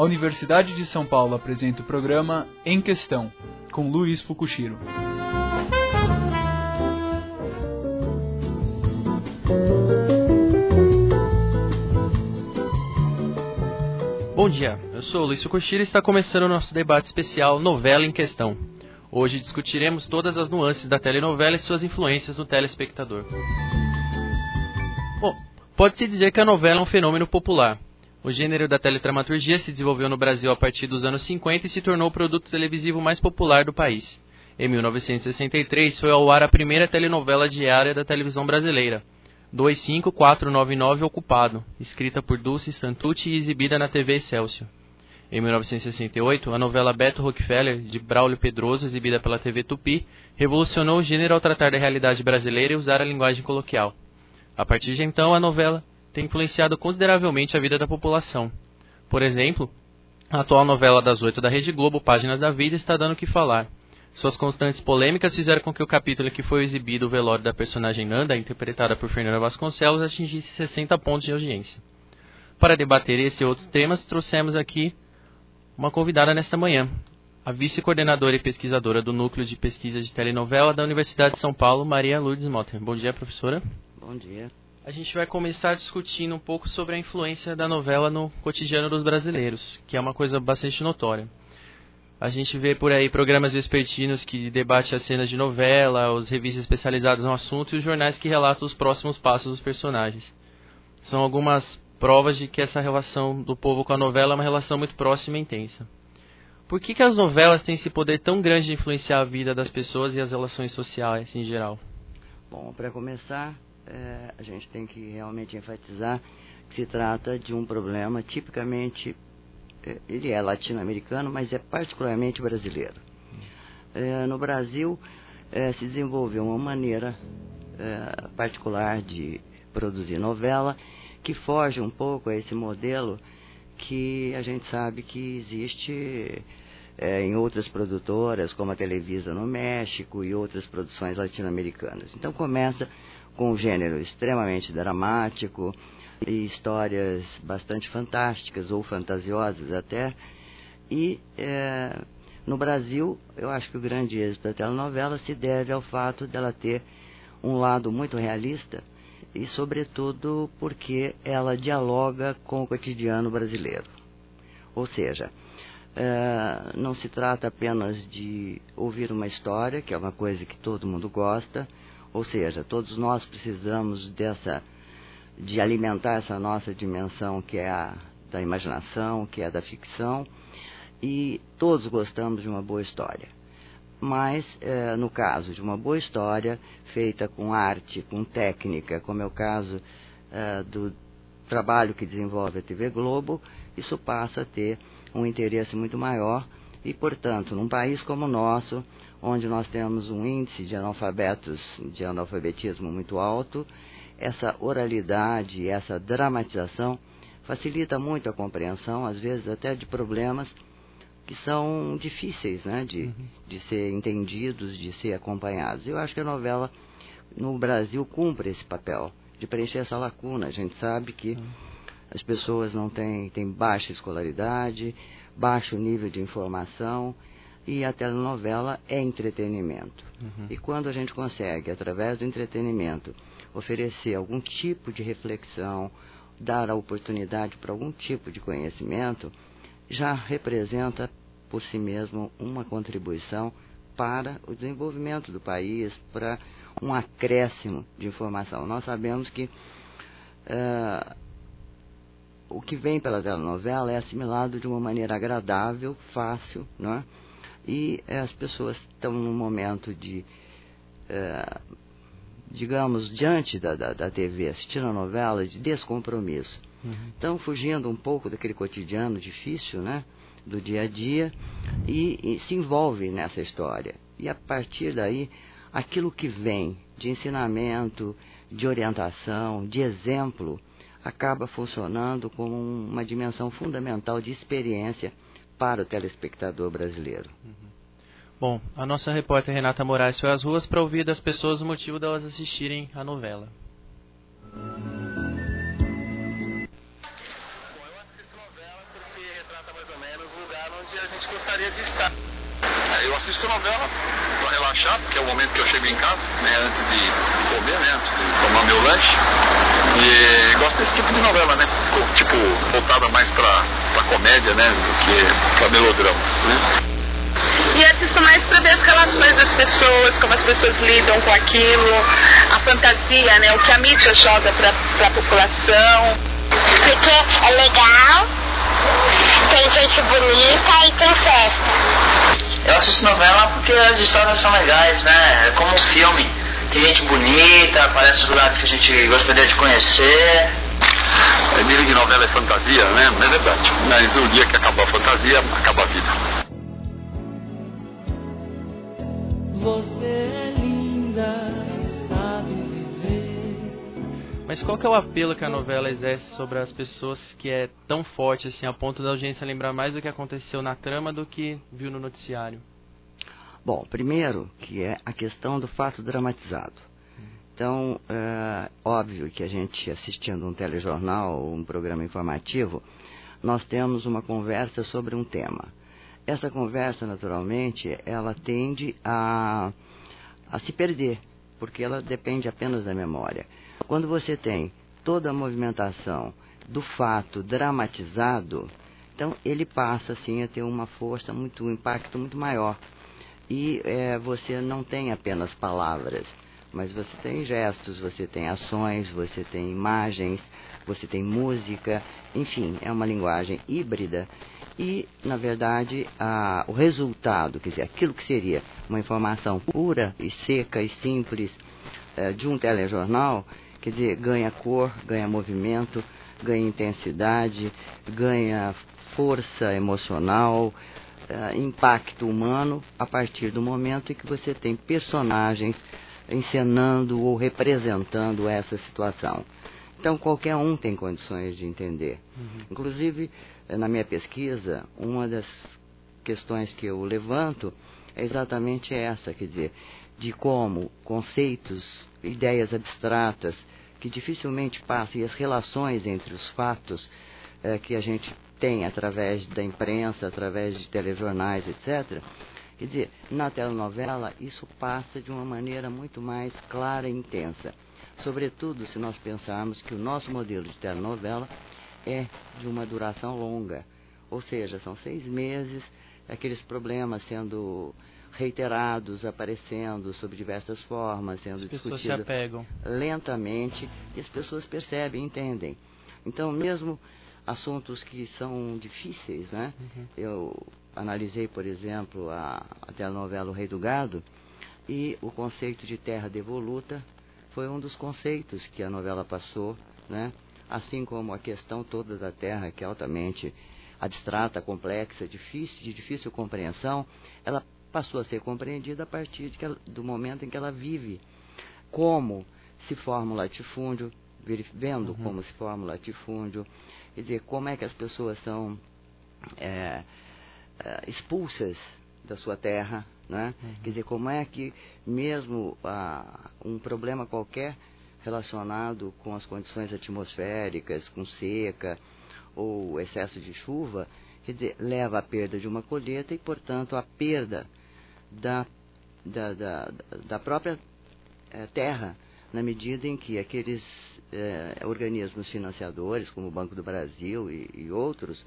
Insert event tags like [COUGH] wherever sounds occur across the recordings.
a Universidade de São Paulo apresenta o programa Em Questão, com Luiz Fukushiro. Bom dia, eu sou Luiz Fukushiro e está começando o nosso debate especial Novela em Questão. Hoje discutiremos todas as nuances da telenovela e suas influências no telespectador. Bom, pode-se dizer que a novela é um fenômeno popular. O gênero da teledramaturgia se desenvolveu no Brasil a partir dos anos 50 e se tornou o produto televisivo mais popular do país. Em 1963 foi ao ar a primeira telenovela diária da televisão brasileira, 25499 Ocupado, escrita por Dulce Santucci e exibida na TV Excelsior. Em 1968, a novela Beto Rockefeller, de Braulio Pedroso, exibida pela TV Tupi, revolucionou o gênero ao tratar da realidade brasileira e usar a linguagem coloquial. A partir de então, a novela tem influenciado consideravelmente a vida da população. Por exemplo, a atual novela das oito da Rede Globo, Páginas da Vida, está dando o que falar. Suas constantes polêmicas fizeram com que o capítulo que foi exibido, o velório da personagem Nanda, interpretada por Fernanda Vasconcelos, atingisse 60 pontos de audiência. Para debater esse e outros temas, trouxemos aqui uma convidada nesta manhã, a vice-coordenadora e pesquisadora do Núcleo de Pesquisa de Telenovela da Universidade de São Paulo, Maria Lourdes Motter. Bom dia, professora. Bom dia. A gente vai começar discutindo um pouco sobre a influência da novela no cotidiano dos brasileiros, que é uma coisa bastante notória. A gente vê por aí programas vespertinos que debatem as cenas de novela, os revistas especializados no assunto e os jornais que relatam os próximos passos dos personagens. São algumas provas de que essa relação do povo com a novela é uma relação muito próxima e intensa. Por que, que as novelas têm esse poder tão grande de influenciar a vida das pessoas e as relações sociais em geral? Bom, para começar, é, a gente tem que realmente enfatizar que se trata de um problema tipicamente, é, ele é latino-americano, mas é particularmente brasileiro. É, no Brasil, é, se desenvolveu uma maneira é, particular de produzir novela que foge um pouco a esse modelo que a gente sabe que existe é, em outras produtoras, como a Televisa no México e outras produções latino-americanas. Então começa com um gênero extremamente dramático e histórias bastante fantásticas ou fantasiosas até. E é, no Brasil, eu acho que o grande êxito da telenovela se deve ao fato dela ter um lado muito realista e, sobretudo, porque ela dialoga com o cotidiano brasileiro. Ou seja, é, não se trata apenas de ouvir uma história, que é uma coisa que todo mundo gosta, ou seja, todos nós precisamos dessa, de alimentar essa nossa dimensão que é a da imaginação, que é da ficção, e todos gostamos de uma boa história. Mas é, no caso de uma boa história feita com arte, com técnica, como é o caso é, do trabalho que desenvolve a TV Globo, isso passa a ter um interesse muito maior e, portanto, num país como o nosso, onde nós temos um índice de analfabetos, de analfabetismo muito alto, essa oralidade, essa dramatização facilita muito a compreensão, às vezes até de problemas que são difíceis né, de, uhum. de ser entendidos, de ser acompanhados. Eu acho que a novela no Brasil cumpre esse papel de preencher essa lacuna. A gente sabe que uhum. as pessoas não têm, têm baixa escolaridade, baixo nível de informação e a telenovela é entretenimento. Uhum. E quando a gente consegue, através do entretenimento, oferecer algum tipo de reflexão, dar a oportunidade para algum tipo de conhecimento, já representa por si mesmo uma contribuição para o desenvolvimento do país, para um acréscimo de informação. Nós sabemos que uh, o que vem pela telenovela é assimilado de uma maneira agradável, fácil, não é? E as pessoas estão num momento de, uh, digamos, diante da, da, da, TV, assistindo a novela, de descompromisso. Uhum. Estão fugindo um pouco daquele cotidiano difícil, né? do dia a dia e, e se envolve nessa história. E a partir daí, aquilo que vem de ensinamento, de orientação, de exemplo, acaba funcionando como uma dimensão fundamental de experiência para o telespectador brasileiro. Uhum. Bom, a nossa repórter Renata Moraes foi às ruas para ouvir das pessoas o motivo delas assistirem a novela. gostaria de estar. É, eu assisto novela para relaxar, porque é o momento que eu chego em casa, né, antes de comer, né, antes de tomar meu lanche. E gosto desse tipo de novela, né? Tipo, voltada mais para pra comédia, né? Do que para melodrama. Né? E assisto mais para ver as relações das pessoas, como as pessoas lidam com aquilo, a fantasia, né? O que a mídia joga para a população. Porque é legal, tem gente bonita e tem festa. Eu assisto novela porque as histórias são legais, né? É como um filme. Tem gente bonita, aparece lugares que a gente gostaria de conhecer. É de novela é fantasia, né? É verdade. Mas o dia que acaba a fantasia, acaba a vida. Você Mas qual que é o apelo que a novela exerce sobre as pessoas que é tão forte assim, a ponto da audiência lembrar mais do que aconteceu na trama do que viu no noticiário? Bom, primeiro que é a questão do fato dramatizado. Então, é óbvio que a gente assistindo um telejornal ou um programa informativo, nós temos uma conversa sobre um tema. Essa conversa, naturalmente, ela tende a, a se perder, porque ela depende apenas da memória. Quando você tem toda a movimentação do fato dramatizado, então ele passa assim a ter uma força muito, um impacto muito maior. E é, você não tem apenas palavras, mas você tem gestos, você tem ações, você tem imagens, você tem música, enfim, é uma linguagem híbrida. E, na verdade, a, o resultado, quer dizer, aquilo que seria uma informação pura e seca e simples é, de um telejornal, quer dizer, ganha cor, ganha movimento, ganha intensidade, ganha força emocional, uh, impacto humano a partir do momento em que você tem personagens encenando ou representando essa situação. Então, qualquer um tem condições de entender. Uhum. Inclusive, eh, na minha pesquisa, uma das questões que eu levanto é exatamente essa, quer dizer, de como conceitos, ideias abstratas, que dificilmente passam, e as relações entre os fatos eh, que a gente tem através da imprensa, através de telejornais, etc. Quer dizer, na telenovela isso passa de uma maneira muito mais clara e intensa. Sobretudo se nós pensarmos que o nosso modelo de telenovela é de uma duração longa. Ou seja, são seis meses, aqueles problemas sendo reiterados, aparecendo sob diversas formas, sendo discutidos lentamente, e as pessoas percebem, entendem. Então, mesmo assuntos que são difíceis, né? Uhum. Eu analisei, por exemplo, a, a telenovela O Rei do Gado e o conceito de terra devoluta foi um dos conceitos que a novela passou, né? Assim como a questão toda da terra, que é altamente abstrata, complexa, difícil, de difícil compreensão, ela passou a ser compreendida a partir ela, do momento em que ela vive como se forma o latifúndio, vendo uhum. como se forma o latifúndio, Quer dizer, como é que as pessoas são é, é, expulsas da sua terra, né? Uhum. Quer dizer, como é que mesmo ah, um problema qualquer relacionado com as condições atmosféricas, com seca ou excesso de chuva, quer dizer, leva à perda de uma colheita e, portanto, à perda da, da, da, da própria é, terra, na medida em que aqueles é, organismos financiadores, como o Banco do Brasil e, e outros,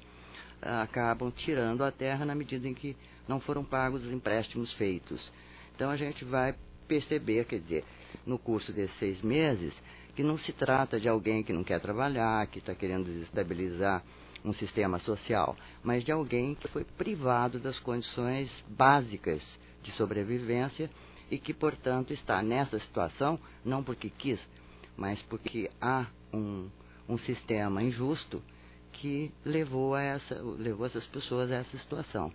acabam tirando a terra na medida em que não foram pagos os empréstimos feitos. Então a gente vai perceber, quer dizer, no curso desses seis meses, que não se trata de alguém que não quer trabalhar, que está querendo desestabilizar um sistema social, mas de alguém que foi privado das condições básicas de sobrevivência e que, portanto, está nessa situação não porque quis, mas porque há um, um sistema injusto que levou, a essa, levou essas pessoas a essa situação.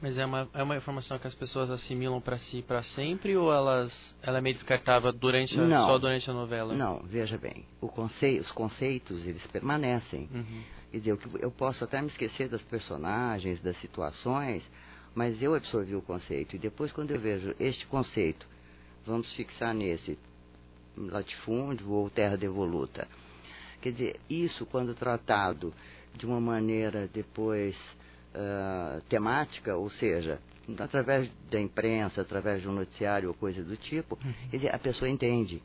Mas é uma, é uma informação que as pessoas assimilam para si para sempre ou elas, ela é meio descartável durante a, não, só durante a novela? Não, veja bem, conceito, os conceitos eles permanecem. Uhum. Quer dizer, eu posso até me esquecer das personagens, das situações, mas eu absorvi o conceito. E depois, quando eu vejo este conceito, vamos fixar nesse, latifúndio ou terra devoluta. Quer dizer, isso quando tratado de uma maneira depois uh, temática, ou seja, através da imprensa, através de um noticiário ou coisa do tipo, uhum. a pessoa entende.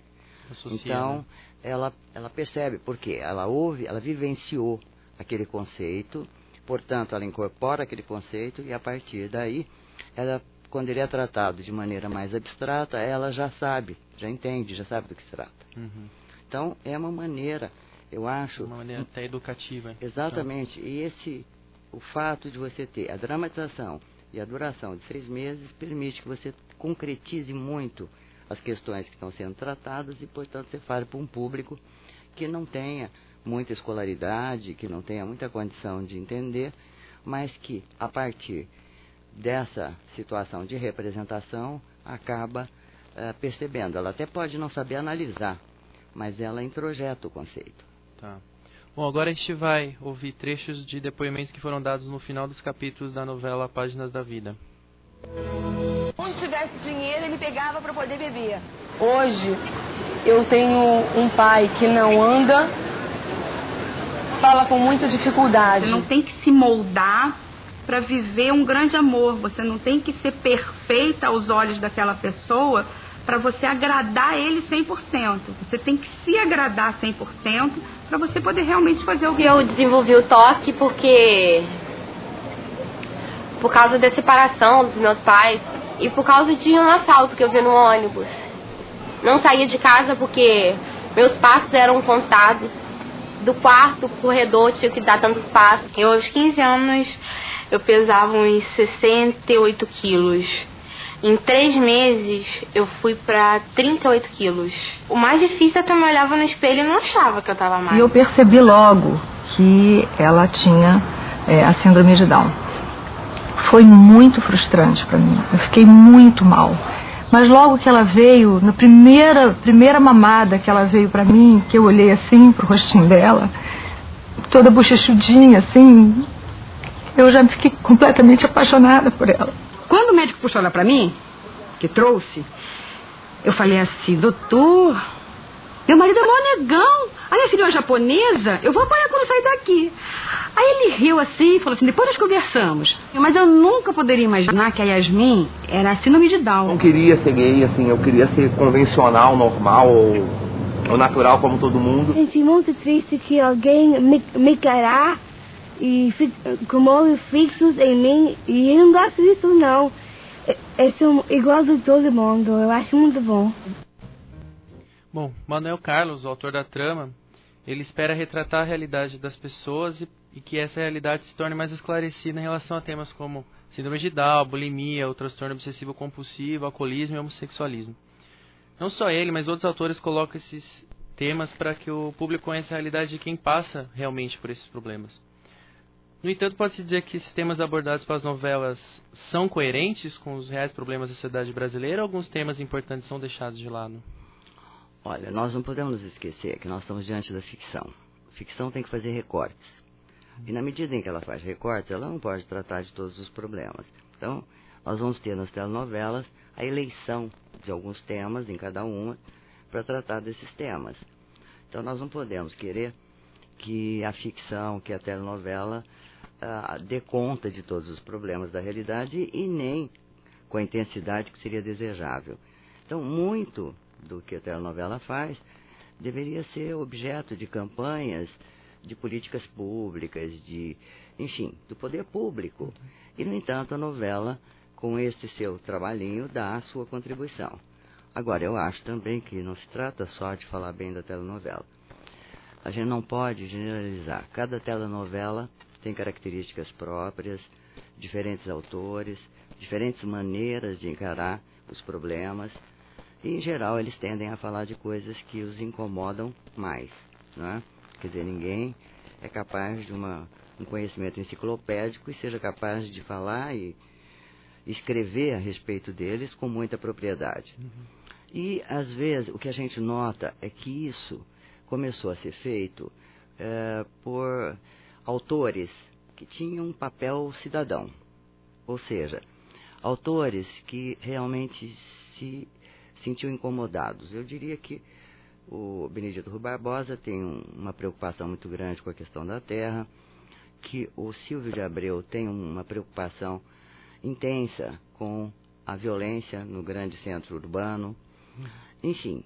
Associa, então, né? ela, ela percebe, porque ela ouve, ela vivenciou aquele conceito, portanto, ela incorpora aquele conceito e a partir daí, ela, quando ele é tratado de maneira mais abstrata, ela já sabe, já entende, já sabe do que se trata. Uhum. Então, é uma maneira, eu acho. Uma maneira até educativa. Exatamente. E esse, o fato de você ter a dramatização e a duração de seis meses permite que você concretize muito as questões que estão sendo tratadas e, portanto, você fale para um público que não tenha muita escolaridade, que não tenha muita condição de entender, mas que, a partir dessa situação de representação, acaba uh, percebendo. Ela até pode não saber analisar, mas ela introjeta o conceito. Tá. Bom, agora a gente vai ouvir trechos de depoimentos que foram dados no final dos capítulos da novela Páginas da Vida. Onde tivesse dinheiro, ele pegava para poder beber. Hoje, eu tenho um pai que não anda, fala com muita dificuldade. Você não tem que se moldar para viver um grande amor. Você não tem que ser perfeita aos olhos daquela pessoa para você agradar ele 100%. Você tem que se agradar 100% para você poder realmente fazer o que eu desenvolvi o toque porque por causa da separação dos meus pais e por causa de um assalto que eu vi no ônibus. Não saía de casa porque meus passos eram contados. Do quarto pro corredor tinha que dar tantos passos. Eu aos 15 anos eu pesava uns 68 quilos. Em três meses eu fui para 38 quilos. O mais difícil é que eu me olhava no espelho e não achava que eu estava mais. E eu percebi logo que ela tinha é, a síndrome de Down foi muito frustrante para mim. Eu fiquei muito mal. Mas logo que ela veio, na primeira, primeira mamada que ela veio para mim, que eu olhei assim pro rostinho dela, toda bochechudinha assim, eu já fiquei completamente apaixonada por ela. Quando o médico puxou ela para mim, que trouxe, eu falei assim, doutor, meu marido é mó negão. A minha filha é uma japonesa, eu vou apanhar quando sair daqui. Aí ele riu assim e falou assim, depois nós conversamos. Mas eu nunca poderia imaginar que a Yasmin era síndrome de Down. Não queria ser gay, assim, eu queria ser convencional, normal ou, ou natural como todo mundo. Senti muito triste que alguém me, me queira e com olhos fixos em mim e eu não gosto disso não. Eu sou igual a todo mundo, eu acho muito bom. Bom, Manuel Carlos, o autor da trama, ele espera retratar a realidade das pessoas e, e, que essa realidade se torne mais esclarecida em relação a temas como síndrome de Down, bulimia, o transtorno obsessivo compulsivo, alcoolismo e homossexualismo. Não só ele, mas outros autores colocam esses temas para que o público conheça a realidade de quem passa realmente por esses problemas. No entanto, pode-se dizer que esses temas abordados pelas novelas são coerentes com os reais problemas da sociedade brasileira ou alguns temas importantes são deixados de lado? Olha, nós não podemos nos esquecer que nós estamos diante da ficção. A ficção tem que fazer recortes. E na medida em que ela faz recortes, ela não pode tratar de todos os problemas. Então, nós vamos ter nas telenovelas a eleição de alguns temas em cada uma para tratar desses temas. Então, nós não podemos querer que a ficção, que a telenovela ah, dê conta de todos os problemas da realidade e nem com a intensidade que seria desejável. Então, muito do que a telenovela faz deveria ser objeto de campanhas de políticas públicas, de, enfim, do poder público. E, no entanto, a novela, com esse seu trabalhinho, dá a sua contribuição. Agora, eu acho também que não se trata só de falar bem da telenovela. A gente não pode generalizar. Cada telenovela tem características próprias, diferentes autores, diferentes maneiras de encarar os problemas. E, em geral, eles tendem a falar de coisas que os incomodam mais. Não é? Quer dizer, ninguém é capaz de uma, um conhecimento enciclopédico e seja capaz de falar e escrever a respeito deles com muita propriedade. Uhum. E, às vezes, o que a gente nota é que isso começou a ser feito é, por autores que tinham um papel cidadão. Ou seja, autores que realmente se sentiu incomodados. Eu diria que o Benedito Rui Barbosa tem um, uma preocupação muito grande com a questão da terra, que o Silvio de Abreu tem uma preocupação intensa com a violência no grande centro urbano, enfim.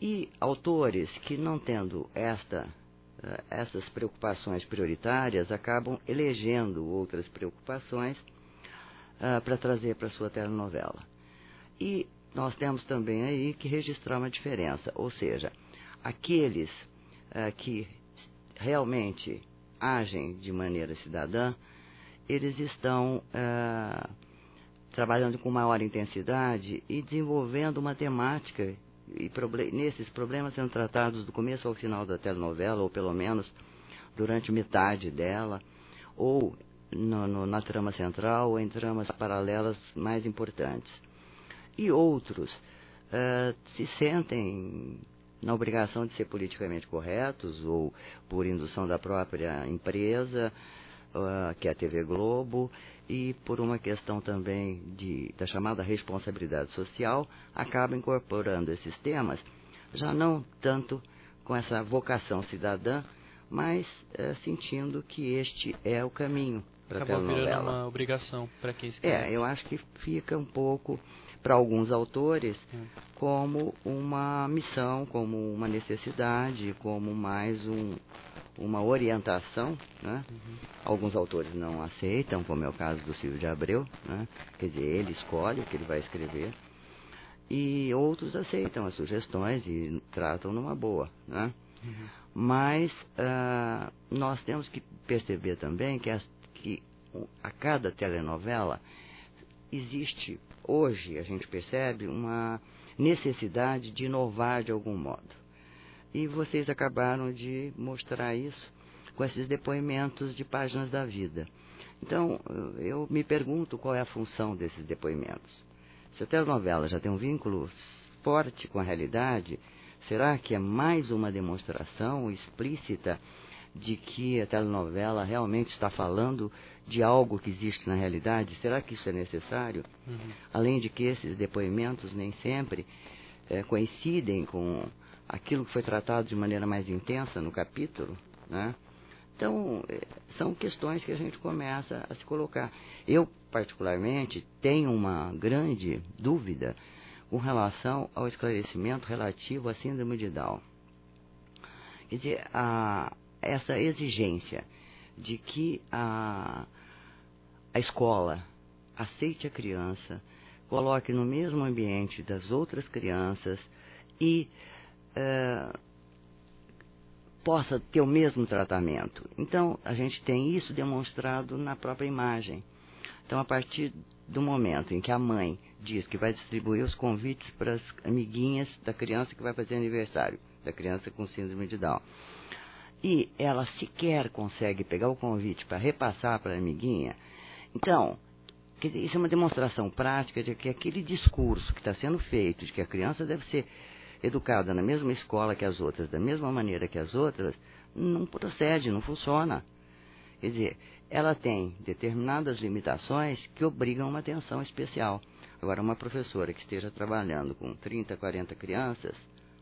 E autores que não tendo esta uh, essas preocupações prioritárias acabam elegendo outras preocupações uh, para trazer para sua telenovela. E nós temos também aí que registrar uma diferença, ou seja, aqueles uh, que realmente agem de maneira cidadã, eles estão uh, trabalhando com maior intensidade e desenvolvendo uma temática e nesses problemas sendo tratados do começo ao final da telenovela, ou pelo menos durante metade dela, ou no, no, na trama central, ou em tramas paralelas mais importantes. E outros uh, se sentem na obrigação de ser politicamente corretos ou por indução da própria empresa, uh, que é a TV Globo, e por uma questão também de, da chamada responsabilidade social, acaba incorporando esses temas, já não tanto com essa vocação cidadã, mas uh, sentindo que este é o caminho para a telenovela. Acabou virando uma obrigação para quem escreve. É, eu acho que fica um pouco para alguns autores como uma missão, como uma necessidade, como mais um, uma orientação. Né? Uhum. Alguns autores não aceitam, como é o caso do Silvio de Abreu, né? quer dizer, ele escolhe o que ele vai escrever. E outros aceitam as sugestões e tratam numa boa. Né? Uhum. Mas uh, nós temos que perceber também que, as, que a cada telenovela existe hoje, a gente percebe, uma necessidade de inovar de algum modo. E vocês acabaram de mostrar isso com esses depoimentos de páginas da vida. Então, eu me pergunto qual é a função desses depoimentos. Se a telenovela já tem um vínculo forte com a realidade, será que é mais uma demonstração explícita de que a telenovela realmente está falando de algo que existe na realidade? Será que isso é necessário? Uhum. Além de que esses depoimentos nem sempre é, coincidem com aquilo que foi tratado de maneira mais intensa no capítulo, né? Então, é, são questões que a gente começa a se colocar. Eu, particularmente, tenho uma grande dúvida com relação ao esclarecimento relativo à síndrome de Down. Quer dizer, a, essa exigência de que a, a escola aceite a criança, coloque no mesmo ambiente das outras crianças e uh, possa ter o mesmo tratamento. Então, a gente tem isso demonstrado na própria imagem. Então, a partir do momento em que a mãe diz que vai distribuir os convites para as amiguinhas da criança que vai fazer aniversário, da criança com síndrome de Down, e ela sequer consegue pegar o convite para repassar para a amiguinha, então, isso é uma demonstração prática de que aquele discurso que está sendo feito, de que a criança deve ser educada na mesma escola que as outras, da mesma maneira que as outras, não procede, não funciona. Quer dizer, ela tem determinadas limitações que obrigam uma atenção especial. Agora, uma professora que esteja trabalhando com 30, 40 crianças,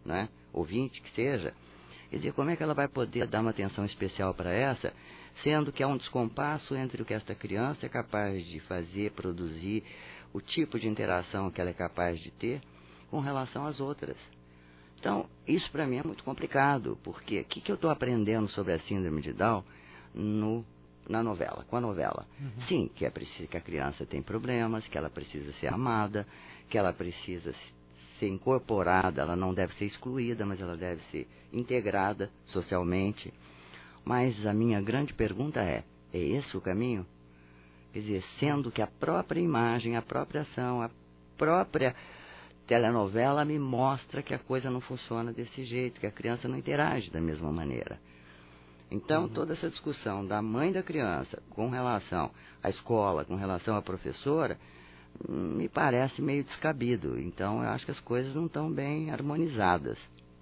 né, ou 20 que seja, Quer dizer, como é que ela vai poder dar uma atenção especial para essa, sendo que há um descompasso entre o que esta criança é capaz de fazer, produzir, o tipo de interação que ela é capaz de ter com relação às outras. Então, isso para mim é muito complicado, porque o que, que eu estou aprendendo sobre a síndrome de Down no, na novela, com a novela? Uhum. Sim, que é preciso que a criança tem problemas, que ela precisa ser amada, que ela precisa ser incorporada, ela não deve ser excluída, mas ela deve ser integrada socialmente. Mas a minha grande pergunta é: é esse o caminho? Quer dizer, sendo que a própria imagem, a própria ação, a própria telenovela me mostra que a coisa não funciona desse jeito, que a criança não interage da mesma maneira. Então, uhum. toda essa discussão da mãe da criança com relação à escola, com relação à professora, me parece meio descabido. Então eu acho que as coisas não estão bem harmonizadas.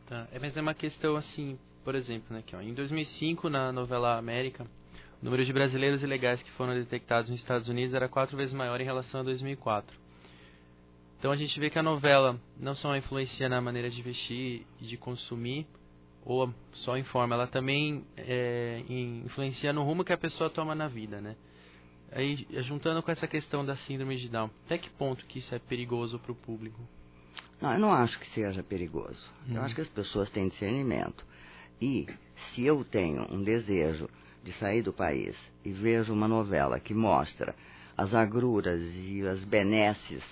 Tá. É, mas é uma questão assim, por exemplo, né, que, ó, em 2005 na novela América, o número de brasileiros ilegais que foram detectados nos Estados Unidos era quatro vezes maior em relação a 2004. Então a gente vê que a novela não só influencia na maneira de vestir e de consumir, ou só informa, ela também é, influencia no rumo que a pessoa toma na vida, né? Aí, juntando com essa questão da síndrome de Down, até que ponto que isso é perigoso para o público? Não, eu não acho que seja perigoso. Eu Uhum. acho que as pessoas têm discernimento. E se eu tenho um desejo de sair do país e vejo uma novela que mostra as agruras e as benesses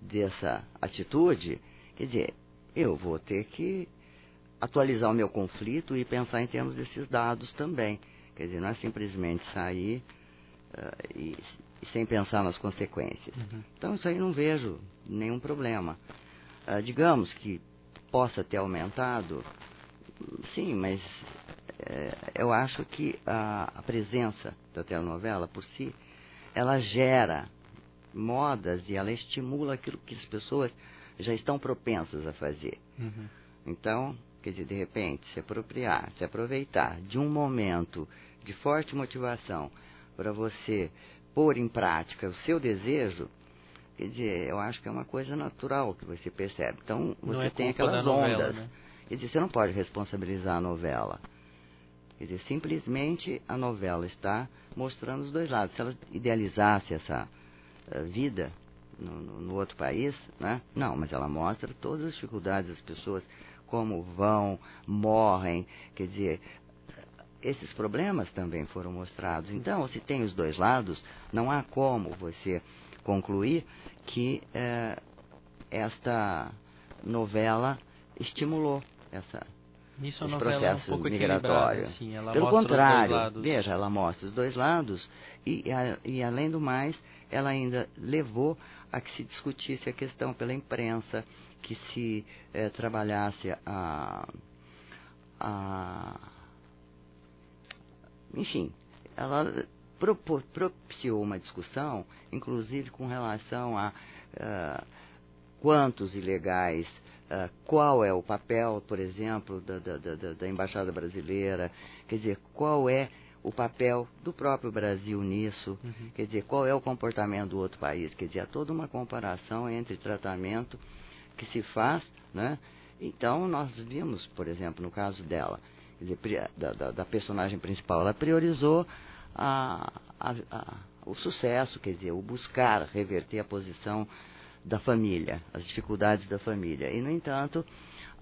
dessa atitude, quer dizer, eu vou ter que atualizar o meu conflito e pensar em termos desses dados também. Quer dizer, não é simplesmente sair e, e sem pensar nas consequências. Então, isso aí não vejo nenhum problema. Ah, digamos que possa ter aumentado, sim, mas eh, eu acho que a, a presença da telenovela por si, ela gera modas e ela estimula aquilo que as pessoas já estão propensas a fazer. Uhum. Então, quer dizer, de repente, se apropriar, se aproveitar de um momento de forte motivação para você pôr em prática o seu desejo, quer dizer, eu acho que é uma coisa natural que você percebe. Então, você é tem aquelas novela, ondas. né? Quer dizer, você não pode responsabilizar a novela. Quer dizer, simplesmente a novela está mostrando os dois lados. Se ela idealizasse essa eh, vida no, no- no outro país, né? Não, mas ela mostra todas as dificuldades das pessoas, como vão, morrem, quer dizer, esses problemas também foram mostrados. Então, se tem os dois lados, não há como você concluir que eh, esta novela estimulou essa Nisso a esse novela é um processo pouco migratório. equilibrada, assim, Pelo os contrário, veja, ela mostra os dois lados e, a- e além do mais, ela ainda levou a que se discutisse a questão pela imprensa, que se eh, trabalhasse a, a enfim, ela propo- propiciou uma discussão, inclusive com relação a ah, quantos ilegais, ah, qual é o papel, por exemplo, da, da, da- da- da Embaixada Brasileira, quer dizer, qual é o papel do próprio Brasil nisso, quer dizer, qual é o comportamento do outro país, quer dizer, há toda uma comparação entre tratamento que se faz, né? Então, nós vimos, por exemplo, no caso dela, da, da- da personagem principal, ela priorizou a- a- a- o sucesso, quer dizer, o buscar reverter a posição da família, as dificuldades da família. E, no entanto,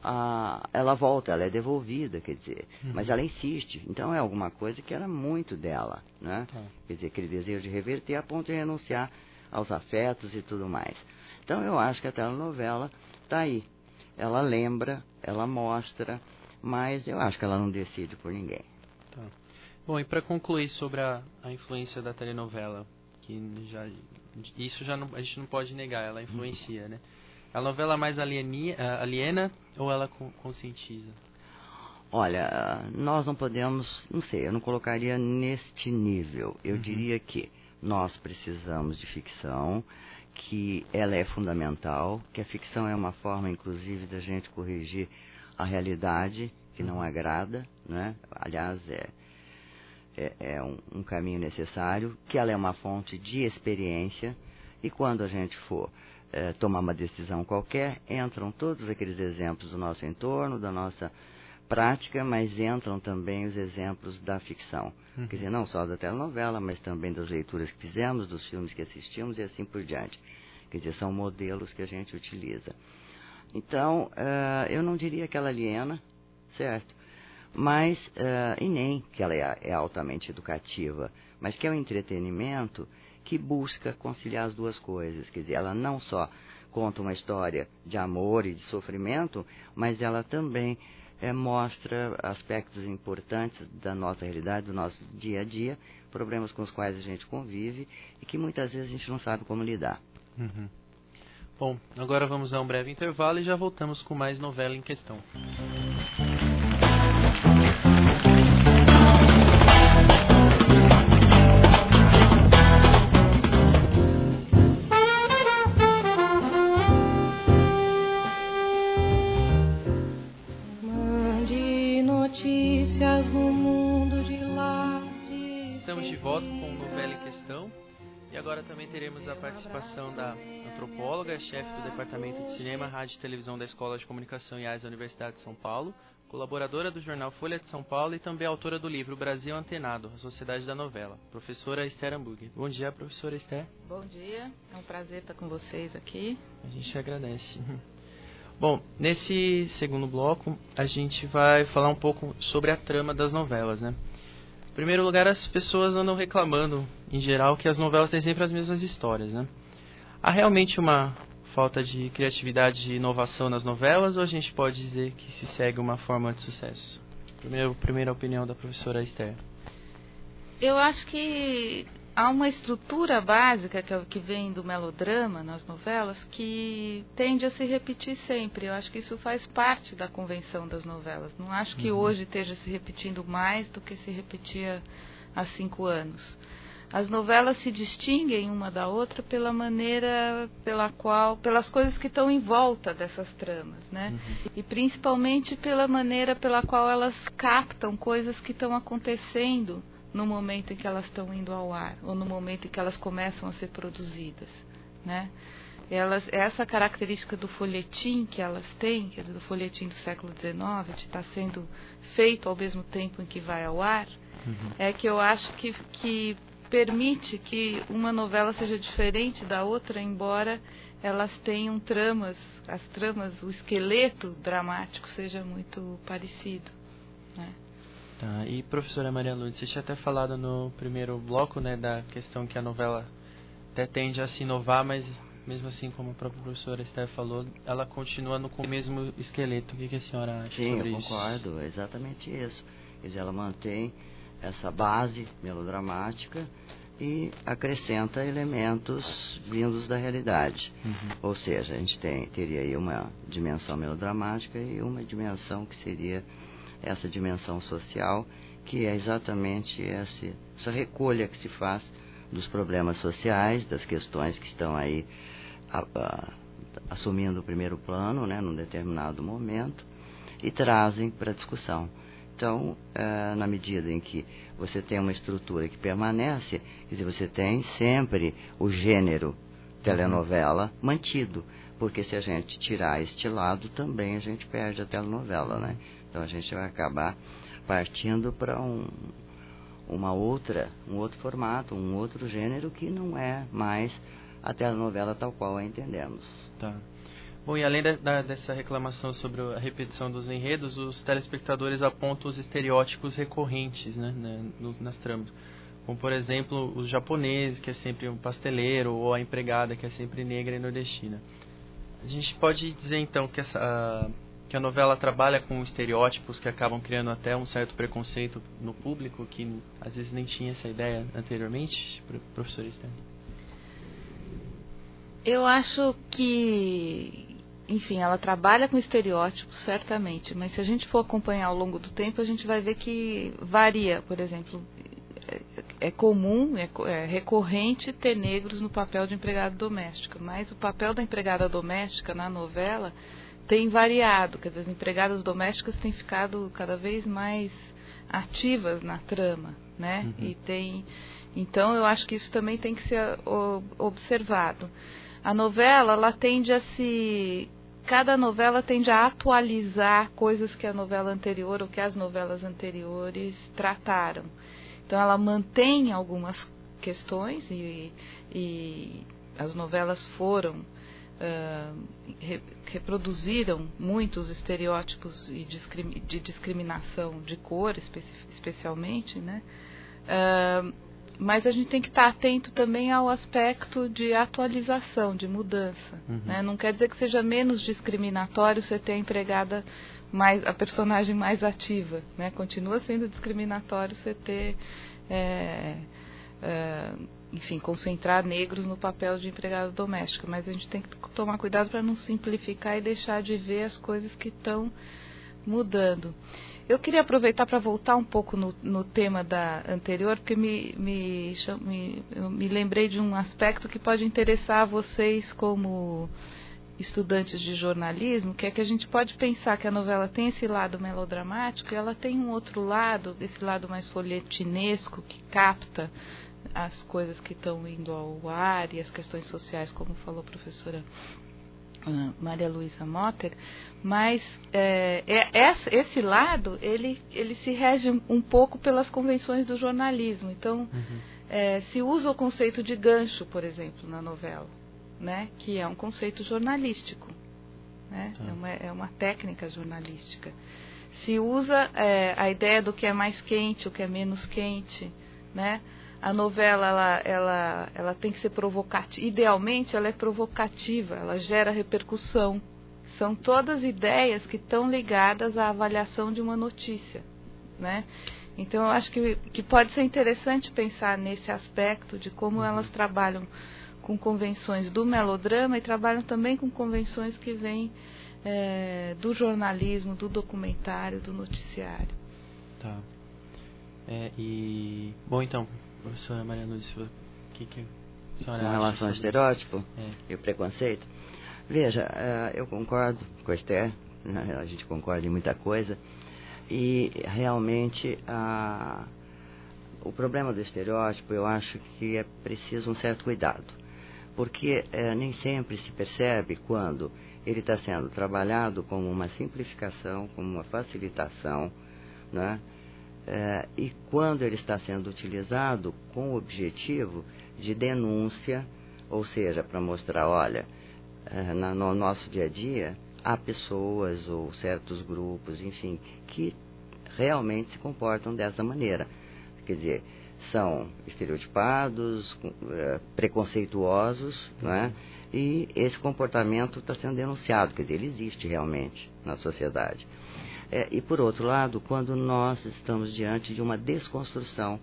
a- ela volta, ela é devolvida, quer dizer, Uhum. mas ela insiste. Então, é alguma coisa que era muito dela, né? Quer dizer, aquele desejo de reverter a ponto de renunciar aos afetos e tudo mais. Então, eu acho que a telenovela está aí. Ela lembra, ela mostra, mas eu acho que ela não decide por ninguém. Tá. Bom, e para concluir sobre a, a influência da telenovela, que já isso já não, a gente não pode negar, ela influencia, né? A novela mais alieni, aliena ou ela con- conscientiza? Olha, nós não podemos, não sei, eu não colocaria neste nível. Eu diria que nós precisamos de ficção, que ela é fundamental, que a ficção é uma forma, inclusive, da gente corrigir a realidade que não agrada, né? Aliás, é, é, é um, um caminho necessário, que ela é uma fonte de experiência e quando a gente for eh, tomar uma decisão qualquer, entram todos aqueles exemplos do nosso entorno, da nossa prática, mas entram também os exemplos da ficção. Uhum. Quer dizer, não só da telenovela, mas também das leituras que fizemos, dos filmes que assistimos e assim por diante. Quer dizer, são modelos que a gente utiliza. Então, eh, eu não diria que ela aliena, certo? Mas, eh, e nem que ela é, é altamente educativa, mas que é um entretenimento que busca conciliar as duas coisas. Quer dizer, ela não só conta uma história de amor e de sofrimento, mas ela também eh, mostra aspectos importantes da nossa realidade, do nosso dia a dia, problemas com os quais a gente convive e que muitas vezes a gente não sabe como lidar. Uhum. Bom, agora vamos a um breve intervalo e já voltamos com mais novela em questão. E agora também teremos a participação da antropóloga, chefe do Departamento de Cinema, Rádio e Televisão da Escola de Comunicação e Artes da Universidade de São Paulo, colaboradora do jornal Folha de São Paulo e também autora do livro Brasil Antenado, a Sociedade da Novela, professora Esther Hamburger. Bom dia, professora Esther. Bom dia, é um prazer estar com vocês aqui. A gente agradece. [LAUGHS] Bom, nesse segundo bloco, a gente vai falar um pouco sobre a trama das novelas, né? Primeiro lugar, as pessoas andam reclamando, em geral, que as novelas têm sempre as mesmas histórias, né? Há realmente uma falta de criatividade e inovação nas novelas ou a gente pode dizer que se segue uma forma de sucesso? Primeiro, primeira opinião da professora Esther. Eu acho que há uma estrutura básica que, é que vem do melodrama nas novelas que tende a se repetir sempre. Eu acho que isso faz parte da convenção das novelas. Não acho que uhum. hoje esteja se repetindo mais do que se repetia há cinco anos. As novelas se distinguem uma da outra pela maneira pela qual, pelas coisas que estão em volta dessas tramas, né? Uhum. E principalmente pela maneira pela qual elas captam coisas que estão acontecendo no momento em que elas estão indo ao ar ou no momento em que elas começam a ser produzidas, né? Elas, essa característica do folhetim que elas têm, que é do folhetim do século XIX, de estar sendo feito ao mesmo tempo em que vai ao ar, uhum. é que eu acho que, que permite que uma novela seja diferente da outra, embora elas tenham tramas, as tramas, o esqueleto dramático seja muito parecido. Né? Tá, e professora Maria Lourdes, você tinha até falado no primeiro bloco né, da questão que a novela até tende a se inovar, mas mesmo assim, como a própria professora Esther falou, ela continua no, com o mesmo esqueleto. O que, que a senhora acha Sim, sobre eu concordo, é exatamente isso. Quer dizer, ela mantém essa base melodramática e acrescenta elementos vindos da realidade. Uhum. Ou seja, a gente tem, teria aí uma dimensão melodramática e uma dimensão que seria essa dimensão social, que é exatamente essa, essa recolha que se faz dos problemas sociais, das questões que estão aí a, a, assumindo o primeiro plano, né, num determinado momento, e trazem para a discussão. Então, é, na medida em que você tem uma estrutura que permanece, quer dizer, você tem sempre o gênero telenovela uhum. mantido, porque se a gente tirar este lado, também a gente perde a telenovela, né? Então a gente vai acabar partindo para um, uma outra, um outro formato, um outro gênero que não é mais a telenovela tal qual a entendemos. Tá. Bom, e além da, dessa reclamação sobre a repetição dos enredos, os telespectadores apontam os estereótipos recorrentes né, né, nas tramas. Como, por exemplo, os japoneses, que é sempre um pasteleiro, ou a empregada, que é sempre negra e nordestina. A gente pode dizer, então, que, essa, que a novela trabalha com estereótipos que acabam criando até um certo preconceito no público, que às vezes nem tinha essa ideia anteriormente, professor? Eu acho que enfim, ela trabalha com estereótipos, certamente, mas se a gente for acompanhar ao longo do tempo, a gente vai ver que varia. Por exemplo, é, é comum, é, é recorrente ter negros no papel de empregada doméstica, mas o papel da empregada doméstica na novela tem variado, quer dizer, as empregadas domésticas têm ficado cada vez mais ativas na trama, né? Uhum. E tem, então eu acho que isso também tem que ser observado. A novela ela tende a se cada novela tende a atualizar coisas que a novela anterior ou que as novelas anteriores trataram. Então ela mantém algumas questões e, e as novelas foram uh, re, reproduziram muitos estereótipos de discriminação de cor, espe especialmente, né? Uh, mas a gente tem que estar atento também ao aspecto de atualização, de mudança. Uhum. Né? Não quer dizer que seja menos discriminatório você ter a empregada mais, a personagem mais ativa. Né? Continua sendo discriminatório você ter, é, é, enfim, concentrar negros no papel de empregada doméstica. Mas a gente tem que tomar cuidado para não simplificar e deixar de ver as coisas que estão mudando. Eu queria aproveitar para voltar um pouco no, no, tema da anterior, porque me, me, me, me lembrei de um aspecto que pode interessar a vocês como estudantes de jornalismo, que é que a gente pode pensar que a novela tem esse lado melodramático e ela tem um outro lado, esse lado mais folhetinesco, que capta as coisas que estão indo ao ar e as questões sociais, como falou a professora Maria Luísa Motter, mas é, é, esse lado ele, ele se rege um pouco pelas convenções do jornalismo. Então, uhum. é, se usa o conceito de gancho, por exemplo, na novela, né, que é um conceito jornalístico, né, tá. é, uma, é uma técnica jornalística. Se usa é, a ideia do que é mais quente, o que é menos quente, né? A novela ela, ela, ela tem que ser provocativa. Idealmente, ela é provocativa, ela gera repercussão. São todas ideias que estão ligadas à avaliação de uma notícia, né? Então, eu acho que, que pode ser interessante pensar nesse aspecto de como elas trabalham com convenções do melodrama e trabalham também com convenções que vêm é, do jornalismo, do documentário, do noticiário. Tá. É, e bom, então, professora Maria Nunes, o que, que a senhora Com relação ao estereótipo é. e o preconceito? Veja, uh, eu concordo com a Esther, né, a gente concorda em muita coisa, e realmente uh, o problema do estereótipo eu acho que é preciso um certo cuidado, porque uh, nem sempre se percebe quando ele está sendo trabalhado como uma simplificação, como uma facilitação, né? É, e quando ele está sendo utilizado com o objetivo de denúncia, ou seja, para mostrar, olha, é, no nosso dia a dia há pessoas ou certos grupos, enfim, que realmente se comportam dessa maneira. Quer dizer, são estereotipados, é, preconceituosos, não é? e esse comportamento está sendo denunciado, quer dizer, ele existe realmente na sociedade. É, e por outro lado, quando nós estamos diante de uma desconstrução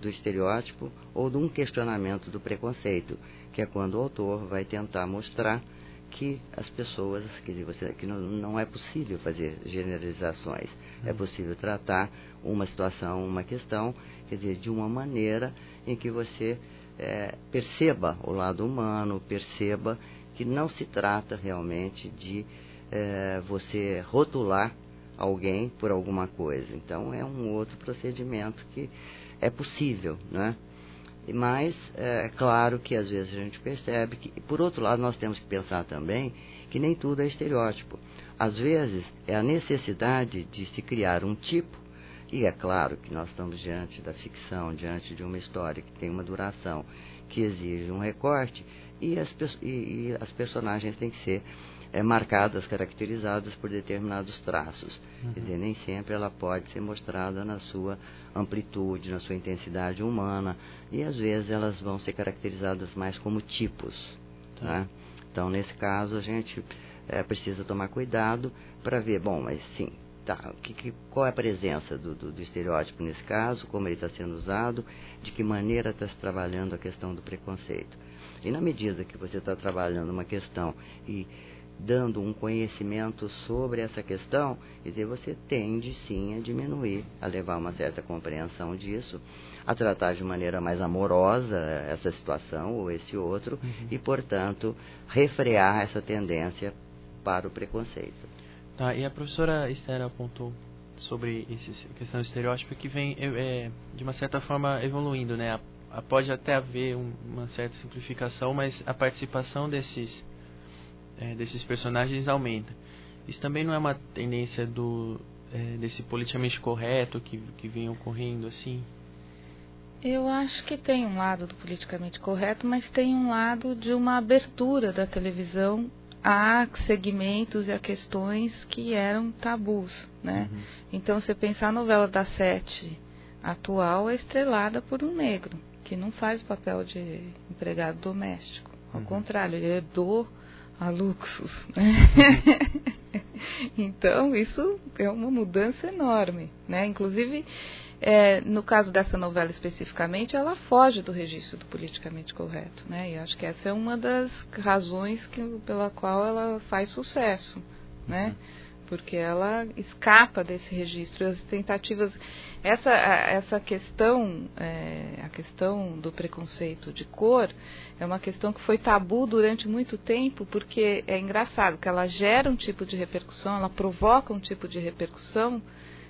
do estereótipo ou de um questionamento do preconceito, que é quando o autor vai tentar mostrar que as pessoas, quer dizer, você, que não, não é possível fazer generalizações, é possível tratar uma situação, uma questão, quer dizer, de uma maneira em que você é, perceba o lado humano, perceba que não se trata realmente de é, você rotular alguém por alguma coisa. Então é um outro procedimento que é possível, né? Mas é, é claro que às vezes a gente percebe que, por outro lado, nós temos que pensar também que nem tudo é estereótipo. Às vezes é a necessidade de se criar um tipo, e é claro que nós estamos diante da ficção, diante de uma história que tem uma duração que exige um recorte, e as, e, e as personagens têm que ser é, marcadas, caracterizadas por determinados traços. Uhum. Quer dizer, nem sempre ela pode ser mostrada na sua amplitude, na sua intensidade humana, e às vezes elas vão ser caracterizadas mais como tipos. Tá. Né? Então, nesse caso, a gente é, precisa tomar cuidado para ver, bom, mas sim, tá, que, que, qual é a presença do, do, do, estereótipo nesse caso, como ele está sendo usado, de que maneira está se trabalhando a questão do preconceito. E na medida que você está trabalhando uma questão e dando um conhecimento sobre essa questão, dizer, você tende sim a diminuir, a levar uma certa compreensão disso, a tratar de maneira mais amorosa essa situação ou esse outro uhum. e, portanto, refrear essa tendência para o preconceito. Tá, e a professora Esther apontou sobre essa questão do estereótipo que vem, é, de uma certa forma, evoluindo, né? Pode até haver uma certa simplificação, mas a participação desses é, desses personagens aumenta. Isso também não é uma tendência do é, desse politicamente correto que, que vem ocorrendo assim? Eu acho que tem um lado do politicamente correto, mas tem um lado de uma abertura da televisão a segmentos e a questões que eram tabus, né? Uhum. Então, você pensar a novela da Sete atual é estrelada por um negro, que não faz o papel de empregado doméstico. Ao uhum. contrário, ele herdou a Luxus. Né? [LAUGHS] então, isso é uma mudança enorme. Né? Inclusive, é, no caso dessa novela especificamente, ela foge do registro do politicamente correto. Né? E acho que essa é uma das razões que, pela qual ela faz sucesso. Né? Uhum porque ela escapa desse registro. As tentativas, essa, essa questão, é, a questão do preconceito de cor, é uma questão que foi tabu durante muito tempo, porque é engraçado que ela gera um tipo de repercussão, ela provoca um tipo de repercussão,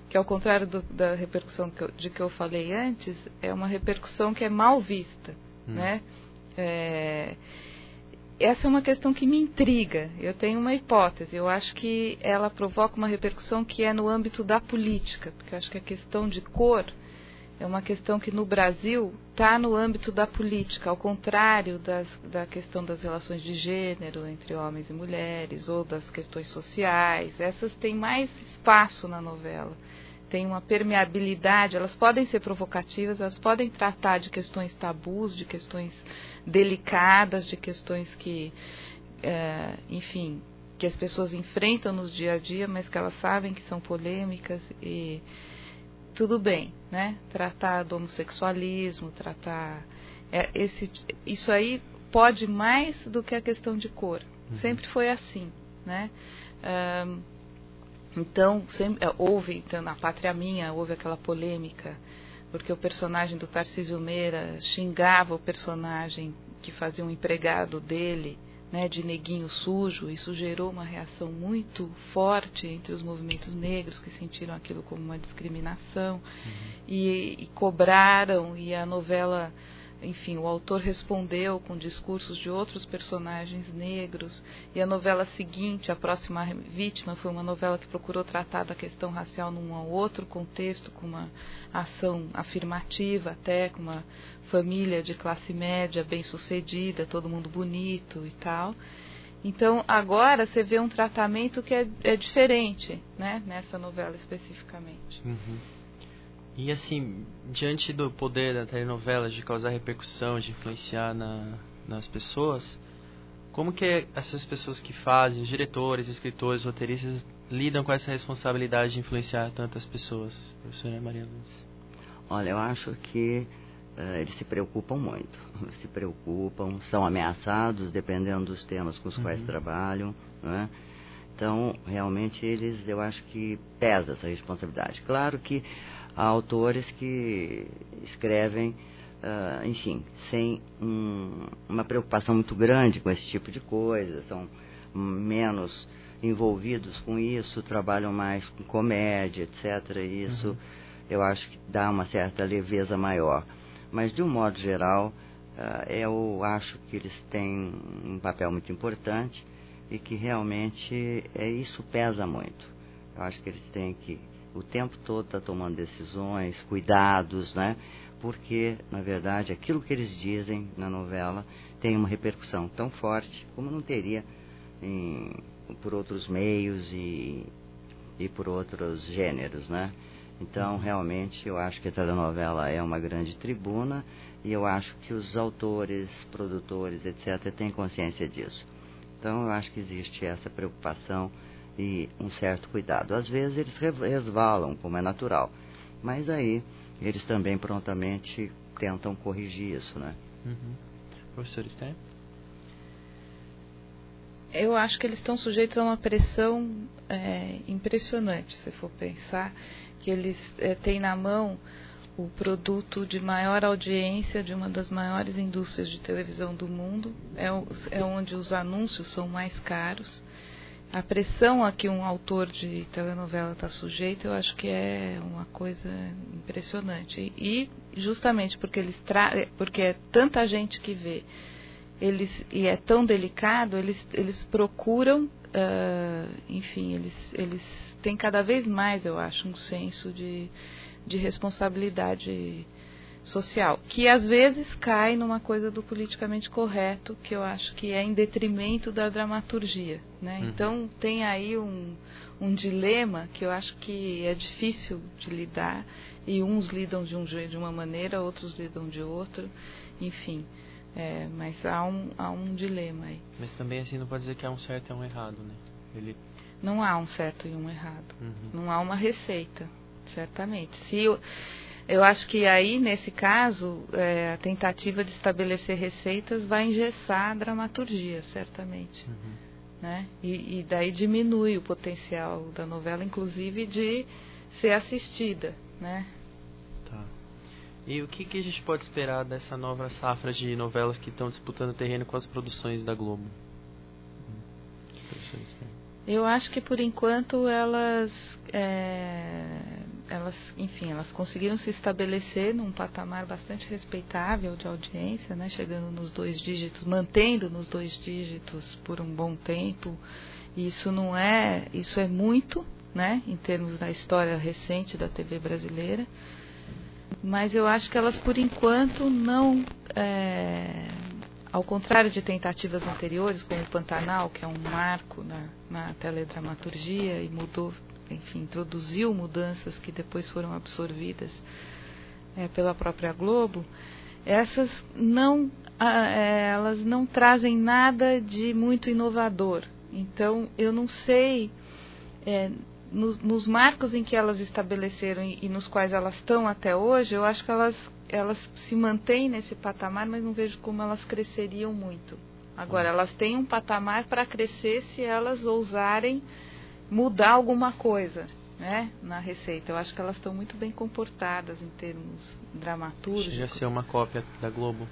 que ao contrário do, da repercussão que eu, de que eu falei antes, é uma repercussão que é mal vista, hum. né? É, essa é uma questão que me intriga. Eu tenho uma hipótese. Eu acho que ela provoca uma repercussão que é no âmbito da política, porque eu acho que a questão de cor é uma questão que no Brasil está no âmbito da política, ao contrário das, da questão das relações de gênero entre homens e mulheres, ou das questões sociais. Essas têm mais espaço na novela, têm uma permeabilidade, elas podem ser provocativas, elas podem tratar de questões tabus, de questões delicadas, de questões que, é, enfim, que as pessoas enfrentam no dia a dia, mas que elas sabem que são polêmicas e tudo bem, né? Tratar do homossexualismo, tratar é, esse, isso aí pode mais do que a questão de cor. Uhum. Sempre foi assim, né? Um, então sempre é, houve então, na Pátria Minha houve aquela polêmica porque o personagem do Tarcísio Meira xingava o personagem que fazia um empregado dele né, de neguinho sujo, isso gerou uma reação muito forte entre os movimentos negros que sentiram aquilo como uma discriminação uhum. e, e, cobraram e a novela enfim, o autor respondeu com discursos de outros personagens negros, e a novela seguinte, A Próxima Vítima, foi uma novela que procurou tratar da questão racial num outro contexto, com uma ação afirmativa, até com uma família de classe média bem sucedida, todo mundo bonito e tal. Então, agora você vê um tratamento que é, é diferente, né, nessa novela especificamente. Uhum. E assim, diante do poder da telenovela de causar repercussão, de influenciar na, nas pessoas, como que essas pessoas que fazem, os diretores, escritores, roteiristas, lidam com essa responsabilidade de influenciar tantas pessoas, professora Maria Luz? Olha, eu acho que uh, eles se preocupam muito. Se preocupam, são ameaçados dependendo dos temas com os uhum. quais trabalham. Né? Então, realmente, eles, eu acho que pesa essa responsabilidade. Claro que há autores que escrevem, uh, enfim, sem um, uma preocupação muito grande com esse tipo de coisa, são menos envolvidos com isso, trabalham mais com comédia, etc. E isso uhum. eu acho que dá uma certa leveza maior. Mas, de um modo geral, uh, eu acho que eles têm um papel muito importante e que realmente é, isso pesa muito. Eu acho que eles têm que o tempo todo está tomando decisões, cuidados, né? Porque, na verdade, aquilo que eles dizem na novela tem uma repercussão tão forte como não teria em, por outros meios e, e por outros gêneros, né? Então, realmente, eu acho que a telenovela é uma grande tribuna e eu acho que os autores, produtores, etc., têm consciência disso. Então, eu acho que existe essa preocupação e um certo cuidado. Às vezes eles resvalam, como é natural, mas aí eles também prontamente tentam corrigir isso, né? Uhum. Professor Sté? Eu acho que eles estão sujeitos a uma pressão é, impressionante, se for pensar que eles é, têm na mão o produto de maior audiência de uma das maiores indústrias de televisão do mundo, é, é onde os anúncios são mais caros a pressão a que um autor de telenovela está sujeito, eu acho que é uma coisa impressionante. E justamente porque eles tra porque é tanta gente que vê, eles e é tão delicado, eles eles procuram, uh, enfim, eles eles têm cada vez mais, eu acho, um senso de de responsabilidade social, que às vezes cai numa coisa do politicamente correto, que eu acho que é em detrimento da dramaturgia. Né? Uhum. Então tem aí um, um dilema que eu acho que é difícil de lidar, e uns lidam de, um, de uma maneira, outros lidam de outro, enfim. É, mas há um, há um dilema aí. Mas também assim não pode dizer que há um certo e um errado, né? Ele... Não há um certo e um errado. Uhum. Não há uma receita, certamente. Se eu, eu acho que aí, nesse caso, é, a tentativa de estabelecer receitas vai engessar a dramaturgia, certamente. Uhum. Né? E, e, daí diminui o potencial da novela, inclusive, de ser assistida. Né? Tá. E o que, que a gente pode esperar dessa nova safra de novelas que estão disputando terreno com as produções da Globo? Eu acho que por enquanto elas é, elas, enfim, elas conseguiram se estabelecer num patamar bastante respeitável de audiência, né, chegando nos dois dígitos, mantendo nos dois dígitos por um bom tempo. Isso não é, isso é muito, né, em termos da história recente da TV brasileira. Mas eu acho que elas, por enquanto, não, é, ao contrário de tentativas anteriores, como o Pantanal, que é um marco na, na teledramaturgia e mudou enfim, introduziu mudanças que depois foram absorvidas é, pela própria Globo, essas não, é, elas não trazem nada de muito inovador. Então, eu não sei, é, nos, nos, marcos em que elas estabeleceram e, e, nos quais elas estão até hoje, eu acho que elas, elas se mantêm nesse patamar, mas não vejo como elas cresceriam muito. Agora, elas têm um patamar para crescer se elas ousarem mudar alguma coisa né, na receita. Eu acho que elas estão muito bem comportadas em termos dramaturgicos. Chega a ser uma cópia da Globo.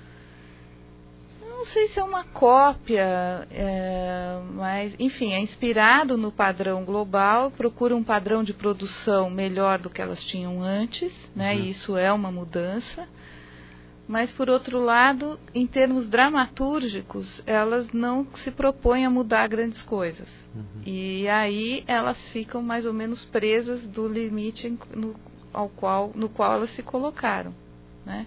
Não sei se é uma cópia, é, mas, enfim, é inspirado no padrão global, procura um padrão de produção melhor do que elas tinham antes, né, uhum. e isso é uma mudança mas por outro lado, em termos dramatúrgicos, elas não se propõem a mudar grandes coisas. Uhum. E aí elas ficam mais ou menos presas do limite no, ao qual, no qual elas se colocaram. Né?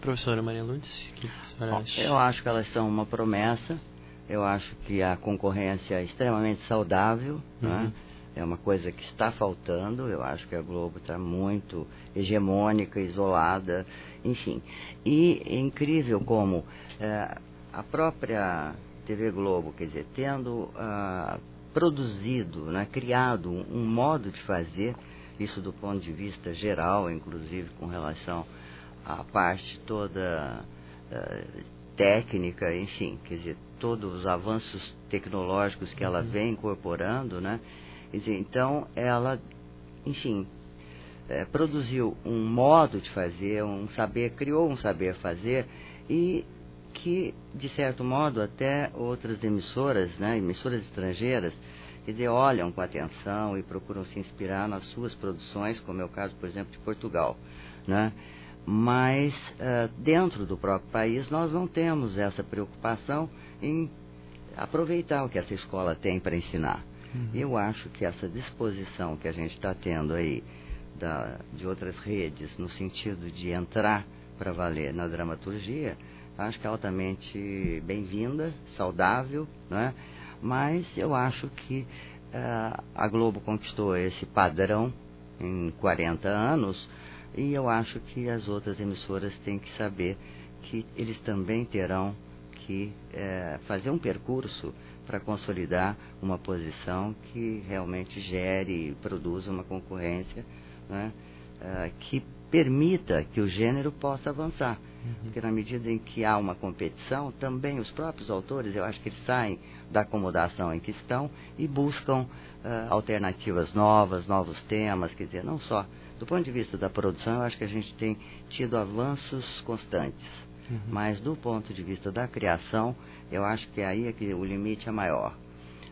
Professora Maria Lourdes, o que a senhora acha? Eu acho que elas são uma promessa. Eu acho que a concorrência é extremamente saudável. Né? Uhum. Né? É uma coisa que está faltando. Eu acho que a Globo está muito hegemônica, isolada, enfim. E é incrível como é, a própria TV Globo, quer dizer, tendo ah, produzido, né, criado um, modo de fazer, isso do ponto de vista geral, inclusive com relação à parte toda ah, técnica, enfim, quer dizer, todos os avanços tecnológicos que ela uhum. vem incorporando, né? Dizer, então, ela, enfim, é, produziu um modo de fazer, um saber, criou um saber fazer e que, de certo modo, até outras emissoras, né, emissoras estrangeiras, quer olham com atenção e procuram se inspirar nas suas produções, como é o caso, por exemplo, de Portugal. Né? Mas, uh, dentro do próprio país, nós não temos essa preocupação em aproveitar o que essa escola tem para ensinar. Uhum. Eu acho que essa disposição que a gente está tendo aí da, de outras redes, no sentido de entrar para valer na dramaturgia, acho que é altamente bem-vinda, saudável, né? mas eu acho que uh, a Globo conquistou esse padrão em 40 anos e eu acho que as outras emissoras têm que saber que eles também terão que uh, fazer um percurso para consolidar uma posição que realmente gere e produza uma concorrência né, uh, que permita que o gênero possa avançar. Uhum. Porque na medida em que há uma competição, também os próprios autores, eu acho que eles saem da acomodação em que estão e buscam uh, alternativas novas, novos temas, quer dizer, não só do ponto de vista da produção, eu acho que a gente tem tido avanços constantes. Uhum. Mas do ponto de vista da criação, eu acho que aí é que o limite é maior.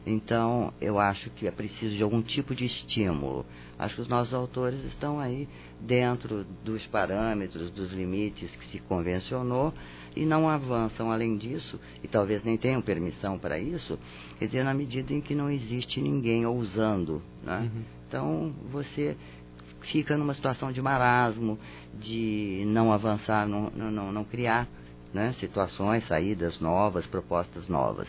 Então, eu acho que é preciso de algum tipo de estímulo. Acho que os nossos autores estão aí dentro dos parâmetros, dos limites que se convencionou e não avançam além disso, e talvez nem tenham permissão para isso, quer dizer, na medida em que não existe ninguém ousando. Né? Uhum. Então, você fica numa situação de marasmo, de não avançar, não, não, não criar né, situações, saídas novas, propostas novas.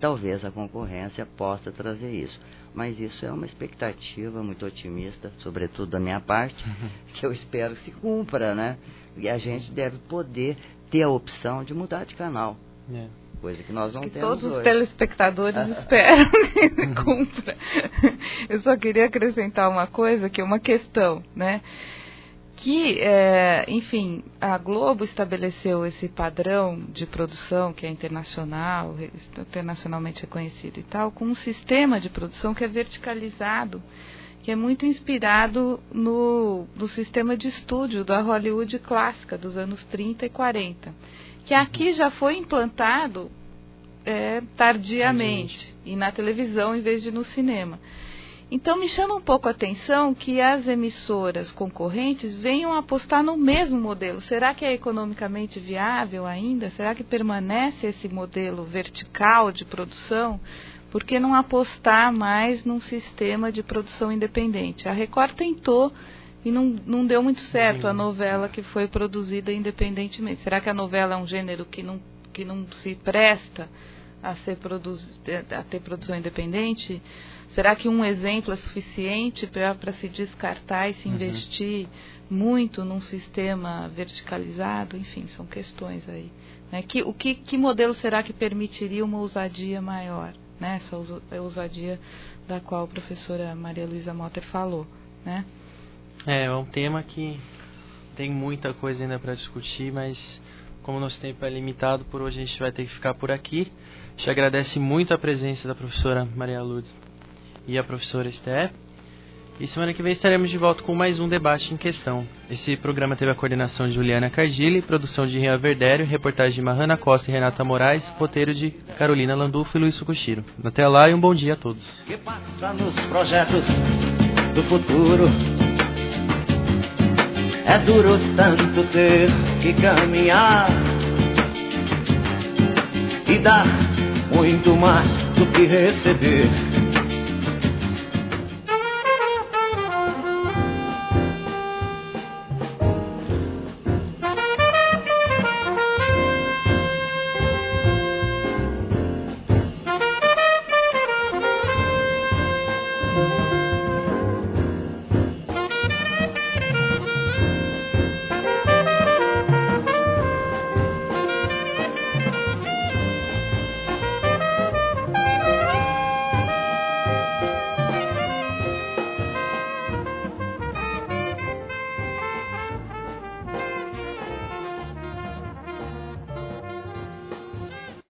Talvez a concorrência possa trazer isso. Mas isso é uma expectativa muito otimista, sobretudo da minha parte, [LAUGHS] que eu espero que se cumpra, né? E a gente deve poder ter a opção de mudar de canal. É. Coisa que nós não que temos todos hoje. os telespectadores [LAUGHS] esperam que se Uhum. cumpra. Eu só queria acrescentar uma coisa, que é uma questão, né? que, é, enfim, a Globo estabeleceu esse padrão de produção que é internacional, internacionalmente reconhecido e tal, com um sistema de produção que é verticalizado, que é muito inspirado no, no sistema de estúdio da Hollywood clássica dos anos 30 e 40, que aqui já foi implantado é, tardiamente e na televisão em vez de no cinema. Então me chama um pouco a atenção que as emissoras concorrentes venham apostar no mesmo modelo. Será que é economicamente viável ainda? Será que permanece esse modelo vertical de produção? Por que não apostar mais num sistema de produção independente? A Record tentou e não, não deu muito certo a novela que foi produzida independentemente. Será que a novela é um gênero que não, que não se presta a, ser a ter produção independente? Será que um exemplo é suficiente para se descartar e se uhum. investir muito num sistema verticalizado? Enfim, são questões aí. Né? Que, o que, que modelo será que permitiria uma ousadia maior? Né? Essa ousadia da qual a professora Maria Luísa Motter falou. Né? É, é um tema que tem muita coisa ainda para discutir, mas como nosso tempo é limitado, por hoje a gente vai ter que ficar por aqui. A gente agradece muito a presença da professora Maria Lourdes e a professora Esther. E semana que vem estaremos de volta com mais um debate em questão. Esse programa teve a coordenação de Juliana Cardilli, produção de Rian Verdério, reportagem de Mahana Costa e Renata Moraes, roteiro de Carolina Landulfo e Luiz Fukushiro. Até lá e um bom dia a todos. Que passa nos projetos do futuro É duro tanto ter que caminhar E dar muito mais do que receber